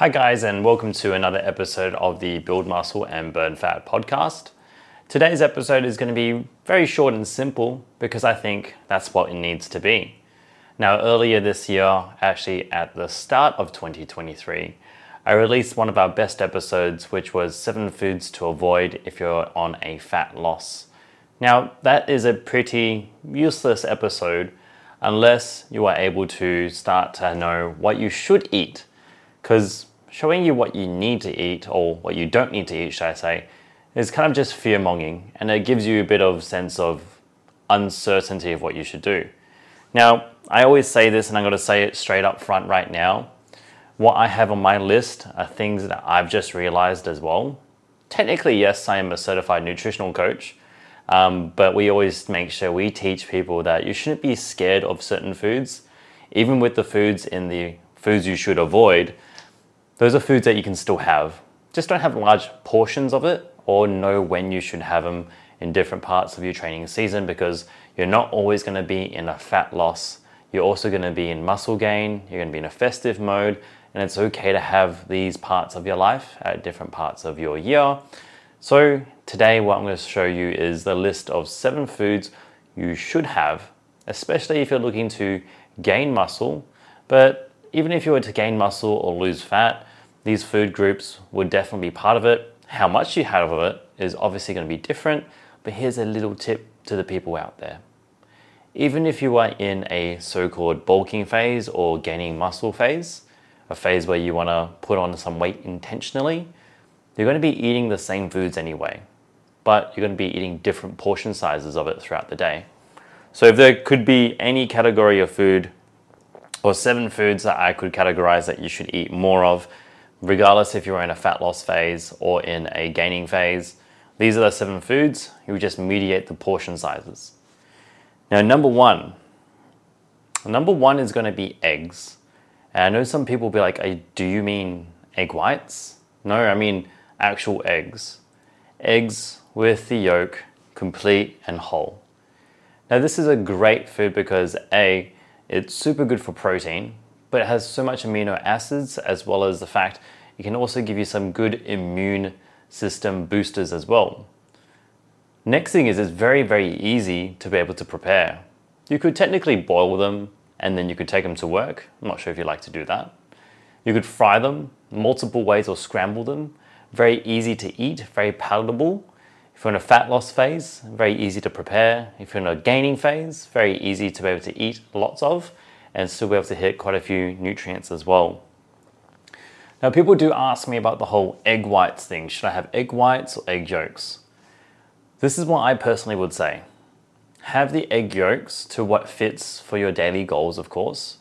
Hi, guys, and welcome to another episode of the Build Muscle and Burn Fat podcast. Today's episode is going to be very short and simple because I think that's what it needs to be. Now, earlier this year, actually at the start of 2023, I released one of our best episodes, which was seven foods to avoid if you're on a fat loss. Now, that is a pretty useless episode unless you are able to start to know what you should eat because showing you what you need to eat or what you don't need to eat, should I say, is kind of just fear mongering and it gives you a bit of sense of uncertainty of what you should do. Now, I always say this and I'm going to say it straight up front right now. What I have on my list are things that I've just realized as well. Technically, yes, I am a certified nutritional coach, um, but we always make sure we teach people that you shouldn't be scared of certain foods, even with the foods in the foods you should avoid those are foods that you can still have. Just don't have large portions of it or know when you should have them in different parts of your training season because you're not always going to be in a fat loss. You're also going to be in muscle gain, you're going to be in a festive mode, and it's okay to have these parts of your life at different parts of your year. So, today, what I'm going to show you is the list of seven foods you should have, especially if you're looking to gain muscle. But even if you were to gain muscle or lose fat, these food groups would definitely be part of it. How much you have of it is obviously going to be different, but here's a little tip to the people out there. Even if you are in a so called bulking phase or gaining muscle phase, a phase where you want to put on some weight intentionally, you're going to be eating the same foods anyway, but you're going to be eating different portion sizes of it throughout the day. So if there could be any category of food or seven foods that I could categorize that you should eat more of regardless if you're in a fat loss phase or in a gaining phase. These are the seven foods. You just mediate the portion sizes. Now, number one, number one is going to be eggs. And I know some people will be like, do you mean egg whites? No, I mean actual eggs. Eggs with the yolk, complete and whole. Now, this is a great food because A, it's super good for protein, but it has so much amino acids as well as the fact it can also give you some good immune system boosters as well. Next thing is it's very, very easy to be able to prepare. You could technically boil them and then you could take them to work. I'm not sure if you like to do that. You could fry them multiple ways or scramble them. Very easy to eat, very palatable. If you're in a fat loss phase, very easy to prepare. If you're in a gaining phase, very easy to be able to eat lots of and still be able to hit quite a few nutrients as well. Now, people do ask me about the whole egg whites thing. Should I have egg whites or egg yolks? This is what I personally would say. Have the egg yolks to what fits for your daily goals, of course.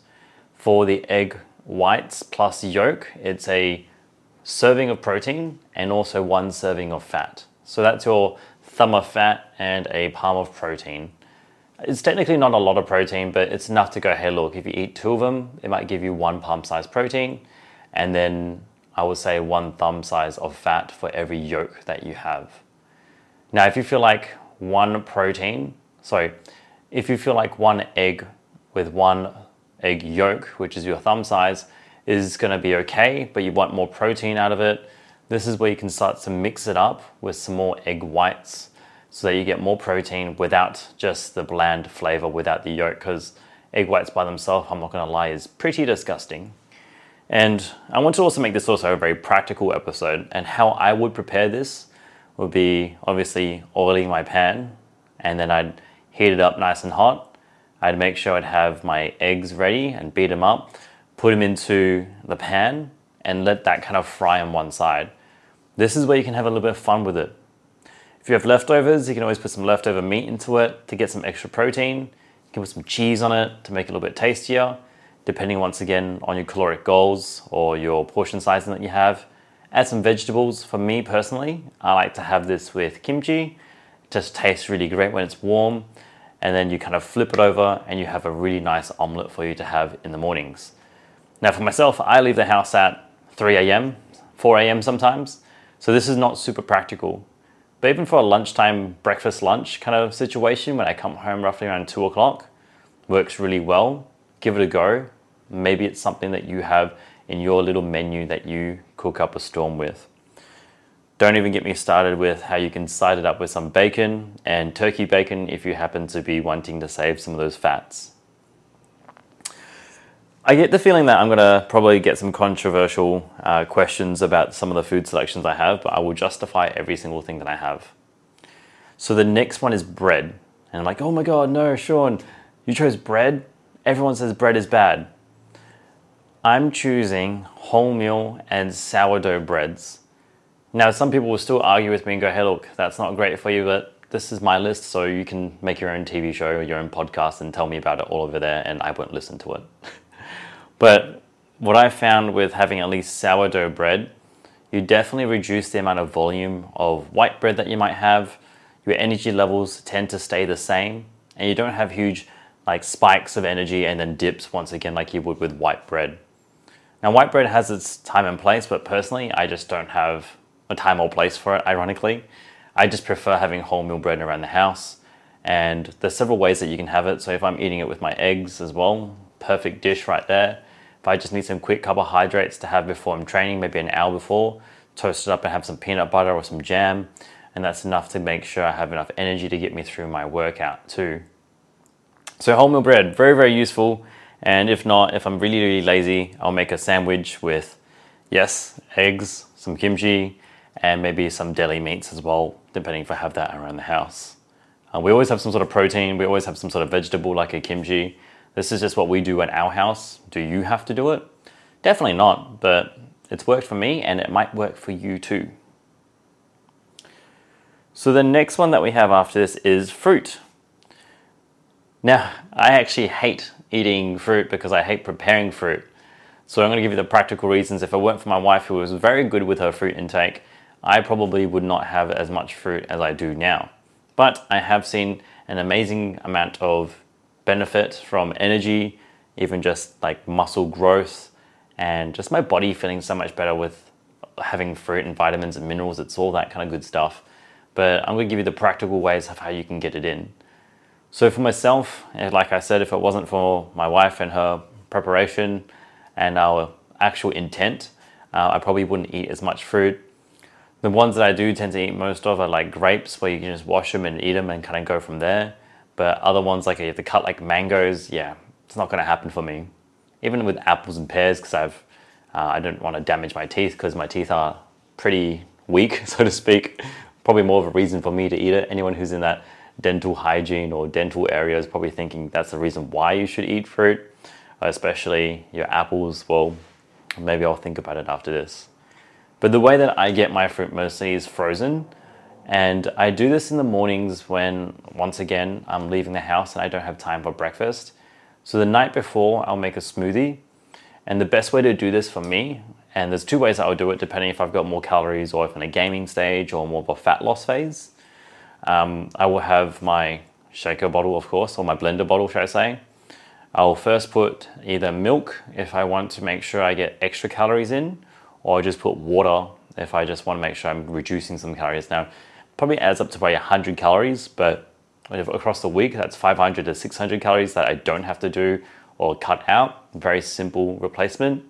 For the egg whites plus yolk, it's a serving of protein and also one serving of fat. So that's your thumb of fat and a palm of protein. It's technically not a lot of protein, but it's enough to go, hey, look, if you eat two of them, it might give you one palm size protein. And then I would say one thumb size of fat for every yolk that you have. Now, if you feel like one protein, sorry, if you feel like one egg with one egg yolk, which is your thumb size, is going to be okay, but you want more protein out of it, this is where you can start to mix it up with some more egg whites so that you get more protein without just the bland flavor without the yolk because egg whites by themselves, I'm not going to lie, is pretty disgusting. And I want to also make this also a very practical episode. And how I would prepare this would be obviously oiling my pan and then I'd heat it up nice and hot. I'd make sure I'd have my eggs ready and beat them up, put them into the pan and let that kind of fry on one side. This is where you can have a little bit of fun with it. If you have leftovers, you can always put some leftover meat into it to get some extra protein. You can put some cheese on it to make it a little bit tastier, depending once again on your caloric goals or your portion sizing that you have. Add some vegetables. For me personally, I like to have this with kimchi. It just tastes really great when it's warm. And then you kind of flip it over and you have a really nice omelette for you to have in the mornings. Now, for myself, I leave the house at 3 a.m., 4 a.m. sometimes. So this is not super practical. But even for a lunchtime breakfast lunch kind of situation, when I come home roughly around two o'clock, works really well. Give it a go. Maybe it's something that you have in your little menu that you cook up a storm with. Don't even get me started with how you can side it up with some bacon and turkey bacon if you happen to be wanting to save some of those fats. I get the feeling that I'm going to probably get some controversial uh, questions about some of the food selections I have, but I will justify every single thing that I have. So the next one is bread. And I'm like, oh my God, no, Sean, you chose bread? Everyone says bread is bad. I'm choosing wholemeal and sourdough breads. Now, some people will still argue with me and go, hey, look, that's not great for you, but this is my list, so you can make your own TV show or your own podcast and tell me about it all over there, and I won't listen to it. but what I found with having at least sourdough bread, you definitely reduce the amount of volume of white bread that you might have. Your energy levels tend to stay the same, and you don't have huge like spikes of energy and then dips once again like you would with white bread. Now, white bread has its time and place, but personally, I just don't have a time or place for it, ironically. I just prefer having wholemeal bread around the house. And there's several ways that you can have it. So if I'm eating it with my eggs as well, perfect dish right there. If I just need some quick carbohydrates to have before I'm training, maybe an hour before, toast it up and have some peanut butter or some jam. And that's enough to make sure I have enough energy to get me through my workout too. So wholemeal bread, very, very useful. And if not, if I'm really, really lazy, I'll make a sandwich with, yes, eggs, some kimchi, and maybe some deli meats as well, depending if I have that around the house. Uh, we always have some sort of protein, we always have some sort of vegetable like a kimchi. This is just what we do at our house. Do you have to do it? Definitely not, but it's worked for me and it might work for you too. So the next one that we have after this is fruit. Now, I actually hate eating fruit because I hate preparing fruit. So I'm going to give you the practical reasons. If it weren't for my wife, who was very good with her fruit intake, I probably would not have as much fruit as I do now. But I have seen an amazing amount of benefit from energy, even just like muscle growth, and just my body feeling so much better with having fruit and vitamins and minerals. It's all that kind of good stuff. But I'm going to give you the practical ways of how you can get it in. So for myself, eh, like I said, if it wasn't for my wife and her preparation and our actual intent, uh, I probably wouldn't eat as much fruit. The ones that I do tend to eat most of are like grapes, where you can just wash them and eat them and kind of go from there. But other ones, like you have to cut like mangoes, yeah, it's not going to happen for me. Even with apples and pears, because I've uh, I don't want to damage my teeth because my teeth are pretty weak, so to speak. Probably more of a reason for me to eat it. Anyone who's in that dental hygiene or dental area is probably thinking that's the reason why you should eat fruit, especially your apples. Well, maybe I'll think about it after this. But the way that I get my fruit mostly is frozen. And I do this in the mornings when, once again, I'm leaving the house and I don't have time for breakfast. So the night before, I'll make a smoothie. And the best way to do this for me, and there's two ways I'll do it depending if I've got more calories or if I'm in a gaming stage or more of a fat loss phase. Um, I will have my shaker bottle, of course, or my blender bottle, should I say. I'll first put either milk if I want to make sure I get extra calories in, or I just put water if I just want to make sure I'm reducing some calories. Now, probably adds up to probably 100 calories, but across the week, that's 500 to 600 calories that I don't have to do or cut out. Very simple replacement.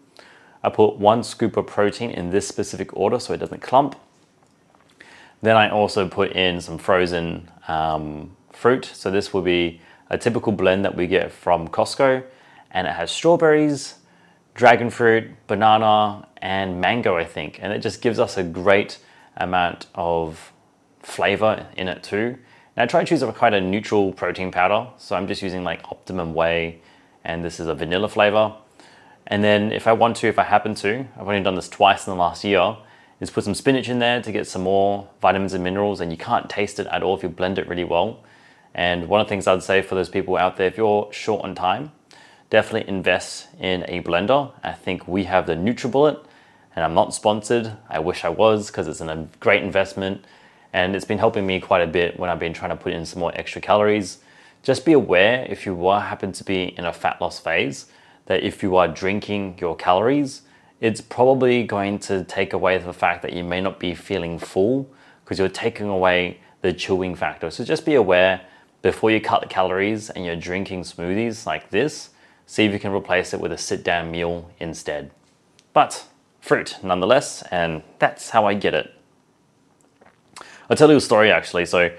I put one scoop of protein in this specific order so it doesn't clump. Then I also put in some frozen um, fruit. So this will be a typical blend that we get from Costco, and it has strawberries, dragon fruit, banana, and mango, I think. And it just gives us a great amount of flavor in it too. And I try to choose a quite a neutral protein powder. So I'm just using like Optimum Whey, and this is a vanilla flavor. And then if I want to, if I happen to, I've only done this twice in the last year, is put some spinach in there to get some more vitamins and minerals, and you can't taste it at all if you blend it really well. And one of the things I'd say for those people out there, if you're short on time, definitely invest in a blender. I think we have the NutriBullet, and I'm not sponsored. I wish I was because it's a great investment, and it's been helping me quite a bit when I've been trying to put in some more extra calories. Just be aware if you are happen to be in a fat loss phase that if you are drinking your calories, it's probably going to take away the fact that you may not be feeling full because you're taking away the chewing factor. So just be aware before you cut calories and you're drinking smoothies like this, see if you can replace it with a sit down meal instead. but fruit nonetheless, and that's how I get it. I'll tell you a story actually. So,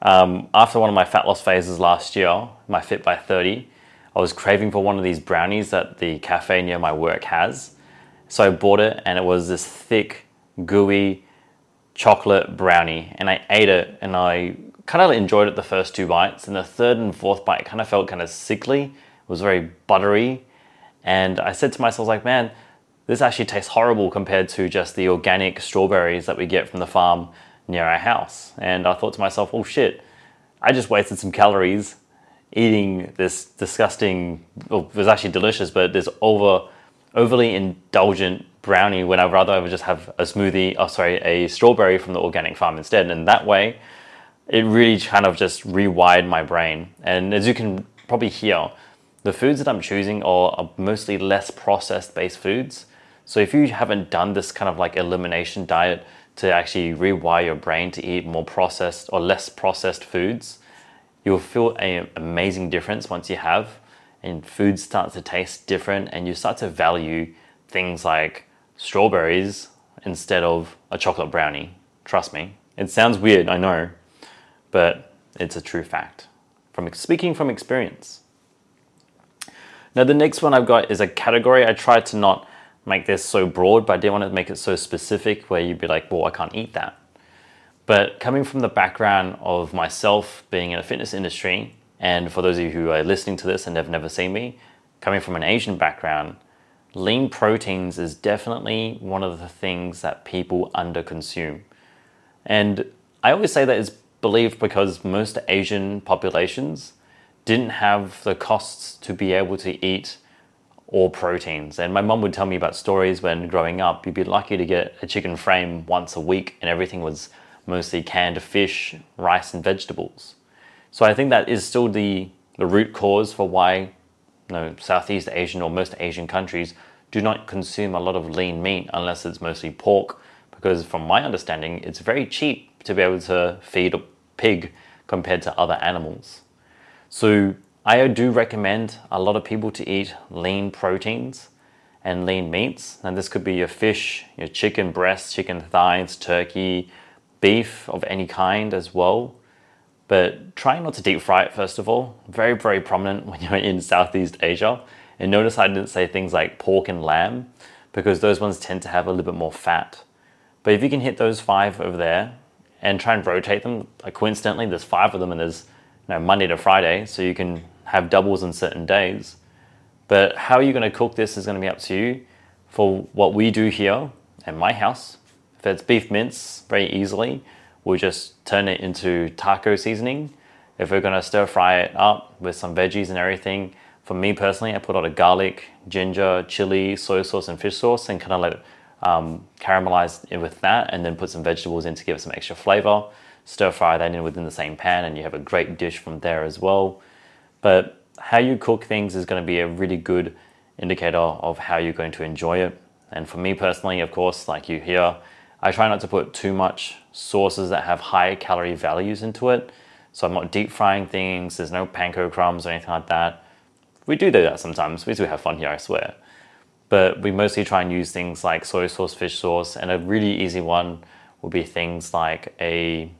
um, after one of my fat loss phases last year, my Fit by 30, I was craving for one of these brownies that the cafe near my work has. So I bought it, and it was this thick, gooey chocolate brownie, and I ate it, and I kind of enjoyed it the first two bites, and the third and fourth bite kind of felt kind of sickly. It was very buttery, and I said to myself, like, man, this actually tastes horrible compared to just the organic strawberries that we get from the farm near our house. And I thought to myself, oh shit, I just wasted some calories eating this disgusting, well, it was actually delicious, but this over, overly indulgent brownie when I'd rather I would just have a smoothie, oh sorry, a strawberry from the organic farm instead. And that way, it really kind of just rewired my brain. And as you can probably hear, the foods that I'm choosing are, are mostly less processed based foods. So if you haven't done this kind of like elimination diet to actually rewire your brain to eat more processed or less processed foods, you'll feel an amazing difference once you have and food starts to taste different and you start to value things like strawberries instead of a chocolate brownie. Trust me. It sounds weird, I know, but it's a true fact. From speaking from experience. Now the next one I've got is a category. I try to not make this so broad, but I didn't want to make it so specific where you'd be like, well, I can't eat that. But coming from the background of myself being in a fitness industry, and for those of you who are listening to this and have never seen me, coming from an Asian background, lean proteins is definitely one of the things that people underconsume. And I always say that is believed because most Asian populations didn't have the costs to be able to eat all proteins. And my mum would tell me about stories when growing up, you'd be lucky to get a chicken frame once a week and everything was mostly canned fish, rice, and vegetables. So I think that is still the, the root cause for why you know, Southeast Asian or most Asian countries do not consume a lot of lean meat unless it's mostly pork, because from my understanding, it's very cheap to be able to feed a pig compared to other animals. So I do recommend a lot of people to eat lean proteins and lean meats. And this could be your fish, your chicken breasts, chicken thighs, turkey, beef of any kind as well. But try not to deep fry it first of all. Very, very prominent when you're in Southeast Asia. And notice I didn't say things like pork and lamb because those ones tend to have a little bit more fat. But if you can hit those five over there and try and rotate them, like coincidentally, there's five of them and there's you know, Monday to Friday, so you can have doubles on certain days. But how you're you going to cook this is going to be up to you. For what we do here at my house, if it's beef mince, very easily, we'll just turn it into taco seasoning. If we're gonna stir fry it up with some veggies and everything, for me personally, I put a lot of garlic, ginger, chili, soy sauce, and fish sauce, and kind of let it um, caramelize it with that, and then put some vegetables in to give it some extra flavor. Stir fry that in within the same pan, and you have a great dish from there as well. But how you cook things is going to be a really good indicator of how you're going to enjoy it. And for me personally, of course, like you hear, I try not to put too much sauces that have high calorie values into it. So I'm not deep frying things, there's no panko crumbs or anything like that. We do do that sometimes, we do have fun here, I swear. But we mostly try and use things like soy sauce, fish sauce, and a really easy one would be things like a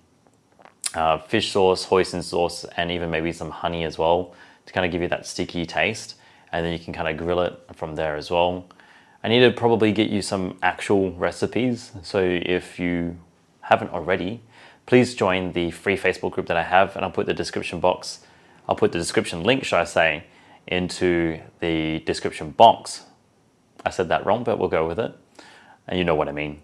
uh, fish sauce, hoisin sauce, and even maybe some honey as well to kind of give you that sticky taste. And then you can kind of grill it from there as well. I need to probably get you some actual recipes. So if you haven't already, please join the free Facebook group that I have, and I'll put the description box, I'll put the description link, should I say, into the description box. I said that wrong, but we'll go with it. And you know what I mean.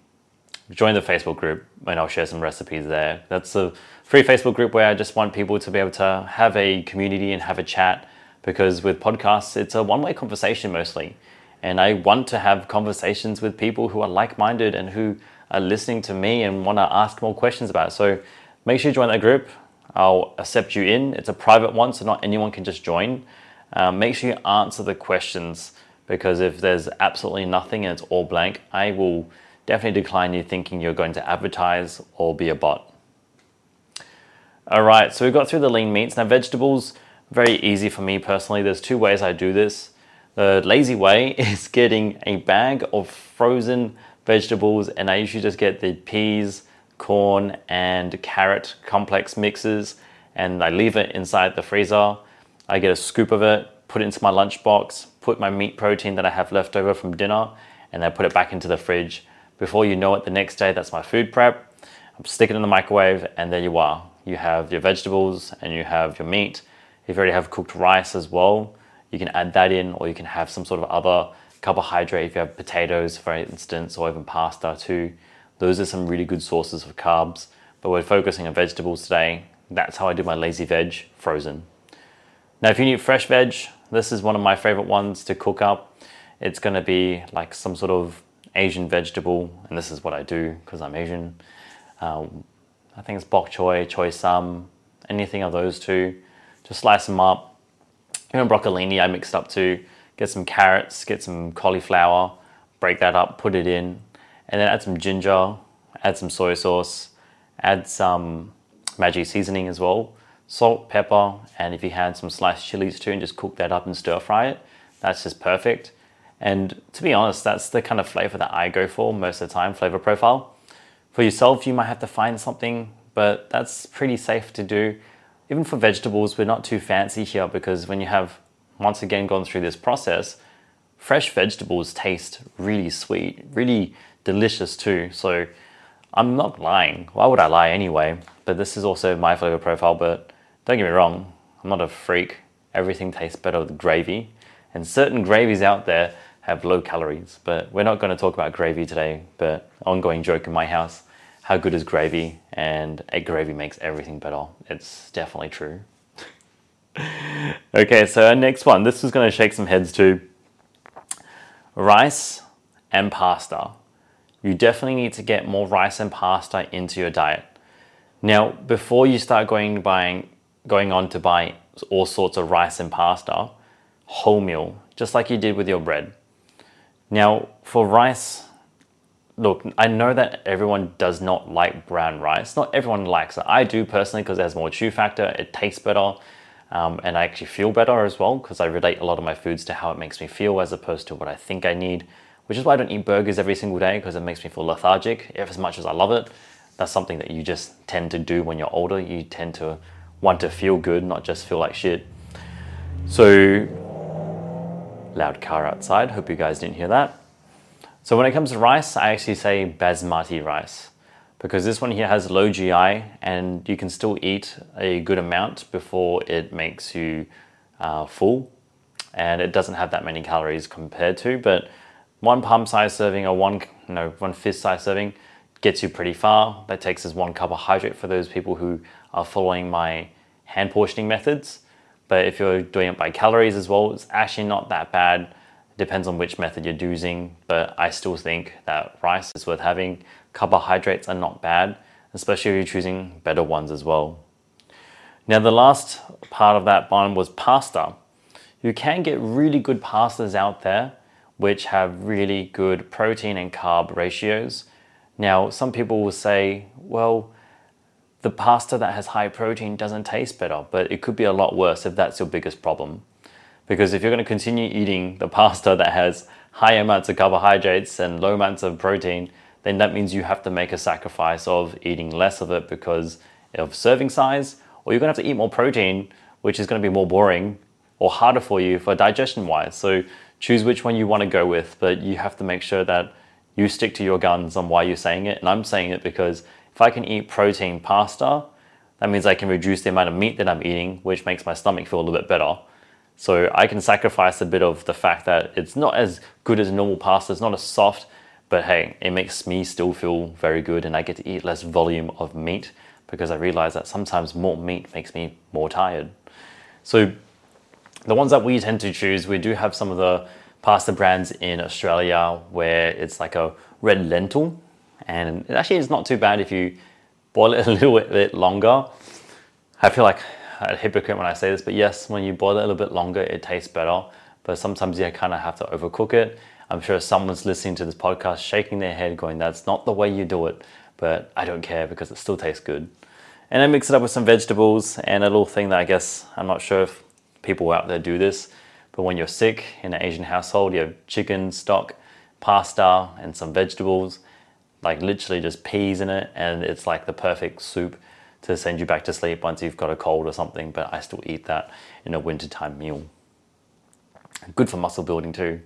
Join the Facebook group, and I'll share some recipes there. That's a free Facebook group where I just want people to be able to have a community and have a chat because with podcasts, it's a one way conversation mostly. And I want to have conversations with people who are like minded and who are listening to me and want to ask more questions about it. So make sure you join that group. I'll accept you in. It's a private one, so not anyone can just join. Um, make sure you answer the questions because if there's absolutely nothing and it's all blank, I will definitely decline you thinking you're going to advertise or be a bot. All right, so we've got through the lean meats. Now, vegetables, very easy for me personally. There's two ways I do this. The lazy way is getting a bag of frozen vegetables, and I usually just get the peas, corn, and carrot complex mixes, and I leave it inside the freezer. I get a scoop of it, put it into my lunchbox, put my meat protein that I have left over from dinner, and then put it back into the fridge. Before you know it, the next day, that's my food prep. I stick it in the microwave, and there you are. You have your vegetables and you have your meat. If you already have cooked rice as well, you can add that in, or you can have some sort of other carbohydrate if you have potatoes, for instance, or even pasta too. Those are some really good sources of carbs. But we're focusing on vegetables today. That's how I do my lazy veg frozen. Now, if you need fresh veg, this is one of my favorite ones to cook up. It's going to be like some sort of Asian vegetable, and this is what I do because I'm Asian. Um, I think it's bok choy, choy sum, anything of those two. Just slice them up. Even broccolini, I mixed up too. Get some carrots, get some cauliflower, break that up, put it in, and then add some ginger, add some soy sauce, add some Maggi seasoning as well salt, pepper, and if you had some sliced chilies too, and just cook that up and stir fry it, that's just perfect. And to be honest, that's the kind of flavor that I go for most of the time, flavor profile. For yourself, you might have to find something, but that's pretty safe to do. Even for vegetables, we're not too fancy here because when you have once again gone through this process, fresh vegetables taste really sweet, really delicious too. So I'm not lying. Why would I lie anyway? But this is also my flavor profile, but don't get me wrong, I'm not a freak. Everything tastes better with gravy. And certain gravies out there have low calories, but we're not going to talk about gravy today. But ongoing joke in my house how good is gravy? And egg gravy makes everything better. It's definitely true. okay, so our next one. This is going to shake some heads too. Rice and pasta. You definitely need to get more rice and pasta into your diet. Now, before you start going buying going on to buy all sorts of rice and pasta, wholemeal, just like you did with your bread. Now, for rice, look, I know that everyone does not like brown rice. Not everyone likes it. I do personally because it has more chew factor, it tastes better, um, and I actually feel better as well because I relate a lot of my foods to how it makes me feel as opposed to what I think I need, which is why I don't eat burgers every single day because it makes me feel lethargic. As much as I love it, that's something that you just tend to do when you're older. You tend to want to feel good, not just feel like shit. So, loud car outside. Hope you guys didn't hear that. So, when it comes to rice, I actually say basmati rice because this one here has low GI and you can still eat a good amount before it makes you uh, full and it doesn't have that many calories compared to but one palm size serving or one no one fist size serving gets you pretty far that takes us one carbohydrate for those people who are following my hand portioning methods. But if you're doing it by calories as well, it's actually not that bad. Depends on which method you're using, but I still think that rice is worth having. Carbohydrates are not bad, especially if you're choosing better ones as well. Now, the last part of that one was pasta. You can get really good pastas out there which have really good protein and carb ratios. Now, some people will say, well, the pasta that has high protein doesn't taste better, but it could be a lot worse if that's your biggest problem. Because if you're going to continue eating the pasta that has high amounts of carbohydrates and low amounts of protein, then that means you have to make a sacrifice of eating less of it because of serving size, or you're going to have to eat more protein, which is going to be more boring or harder for you for digestion wise. So choose which one you want to go with, but you have to make sure that you stick to your guns on why you're saying it. And I'm saying it because if I can eat protein pasta, that means I can reduce the amount of meat that I'm eating, which makes my stomach feel a little bit better. So I can sacrifice a bit of the fact that it's not as good as normal pasta, it's not as soft, but hey, it makes me still feel very good and I get to eat less volume of meat because I realize that sometimes more meat makes me more tired. So the ones that we tend to choose, we do have some of the pasta brands in Australia where it's like a red lentil and actually it's not too bad if you boil it a little bit longer. I feel like a hypocrite when I say this, but yes, when you boil it a little bit longer, it tastes better. But sometimes you kind of have to overcook it. I'm sure someone's listening to this podcast shaking their head, going, That's not the way you do it. But I don't care because it still tastes good. And I mix it up with some vegetables and a little thing that I guess I'm not sure if people out there do this, But when you're sick in an Asian household, you have chicken stock, pasta, and some vegetables, like literally just peas in it, and it's like the perfect soup to send you back to sleep once you've got a cold or something. But I still eat that in a wintertime meal. Good for muscle building too.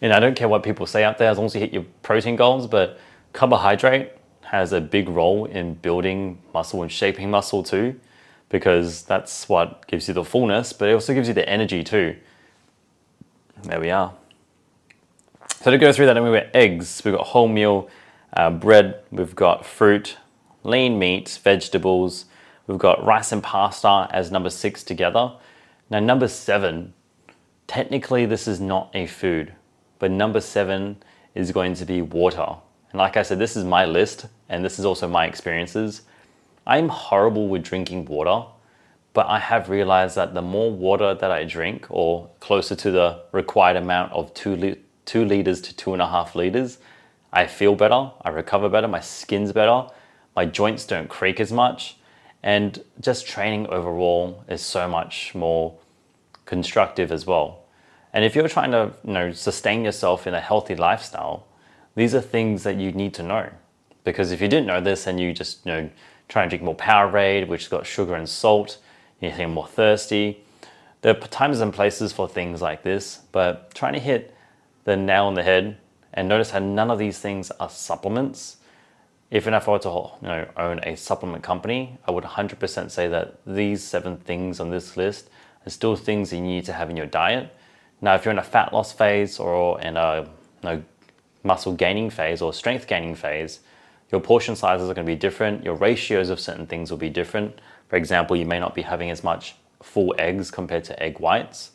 And I don't care what people say out there as long as you hit your protein goals, but carbohydrate has a big role in building muscle and shaping muscle too, because that's what gives you the fullness, but it also gives you the energy too. There we are. So to go through that, and we've got eggs, we've got wholemeal uh, bread, we've got fruit, lean meats, vegetables, we've got rice and pasta as number six together. Now, number seven, technically, this is not a food, but number seven is going to be water. And like I said, this is my list, and this is also my experiences. I'm horrible with drinking water, but I have realized that the more water that I drink, or closer to the required amount of two, li- two liters to two and a half liters, I feel better, I recover better, my skin's better, my joints don't creak as much, and just training overall is so much more constructive as well. And if you're trying to you know, sustain yourself in a healthy lifestyle, these are things that you need to know. Because if you didn't know this and you just you know try and drink more Powerade, which has got sugar and salt, you're more thirsty. There are times and places for things like this, but trying to hit the nail on the head and notice how none of these things are supplements. Even if I were to you know, own a supplement company, I would 100% say that these seven things on this list are still things you need to have in your diet. Now, if you're in a fat loss phase or in a you know, muscle gaining phase or strength gaining phase, your portion sizes are going to be different. Your ratios of certain things will be different. For example, you may not be having as much full eggs compared to egg whites,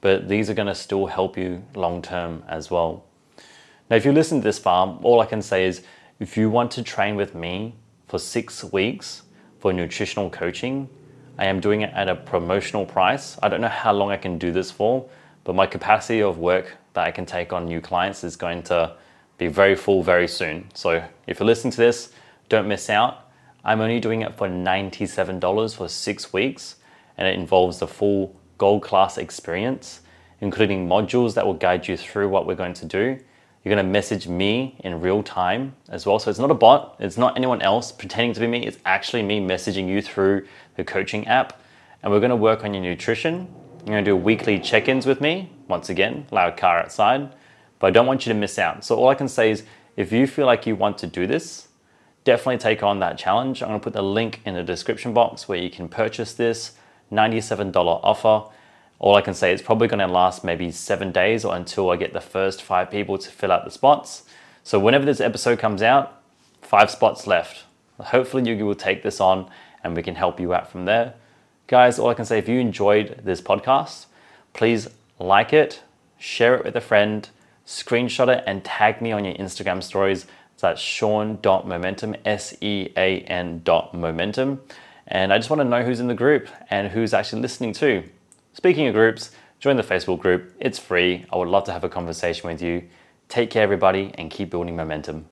but these are going to still help you long term as well. Now, if you listen to this far, all I can say is if you want to train with me for six weeks for nutritional coaching, I am doing it at a promotional price. I don't know how long I can do this for, but my capacity of work that I can take on new clients is going to be very full very soon. So if you're listening to this, don't miss out. I'm only doing it for $97 for six weeks, and it involves the full gold class experience, including modules that will guide you through what we're going to do. You're to message me in real time as well. So it's not a bot, it's not anyone else pretending to be me, it's actually me messaging you through the coaching app. And we're to work on your nutrition. You're to do weekly check ins with me. Once again, loud car outside but I don't want you to miss out. So all I can say is if you feel like you want to do this, definitely take on that challenge. I'm gonna put the link in the description box where you can purchase this $97 offer. All I can say is probably gonna last maybe seven days or until I get the first five people to fill out the spots. So whenever this episode comes out, five spots left. Hopefully you will take this on and we can help you out from there. Guys, all I can say, if you enjoyed this podcast, please like it, share it with a friend, screenshot it and tag me on your Instagram stories. So that's sean.momentum, S E A N dot momentum. And I just want to know who's in the group and who's actually listening too. Speaking of groups, join the Facebook group. It's free. I would love to have a conversation with you. Take care, everybody, and keep building momentum.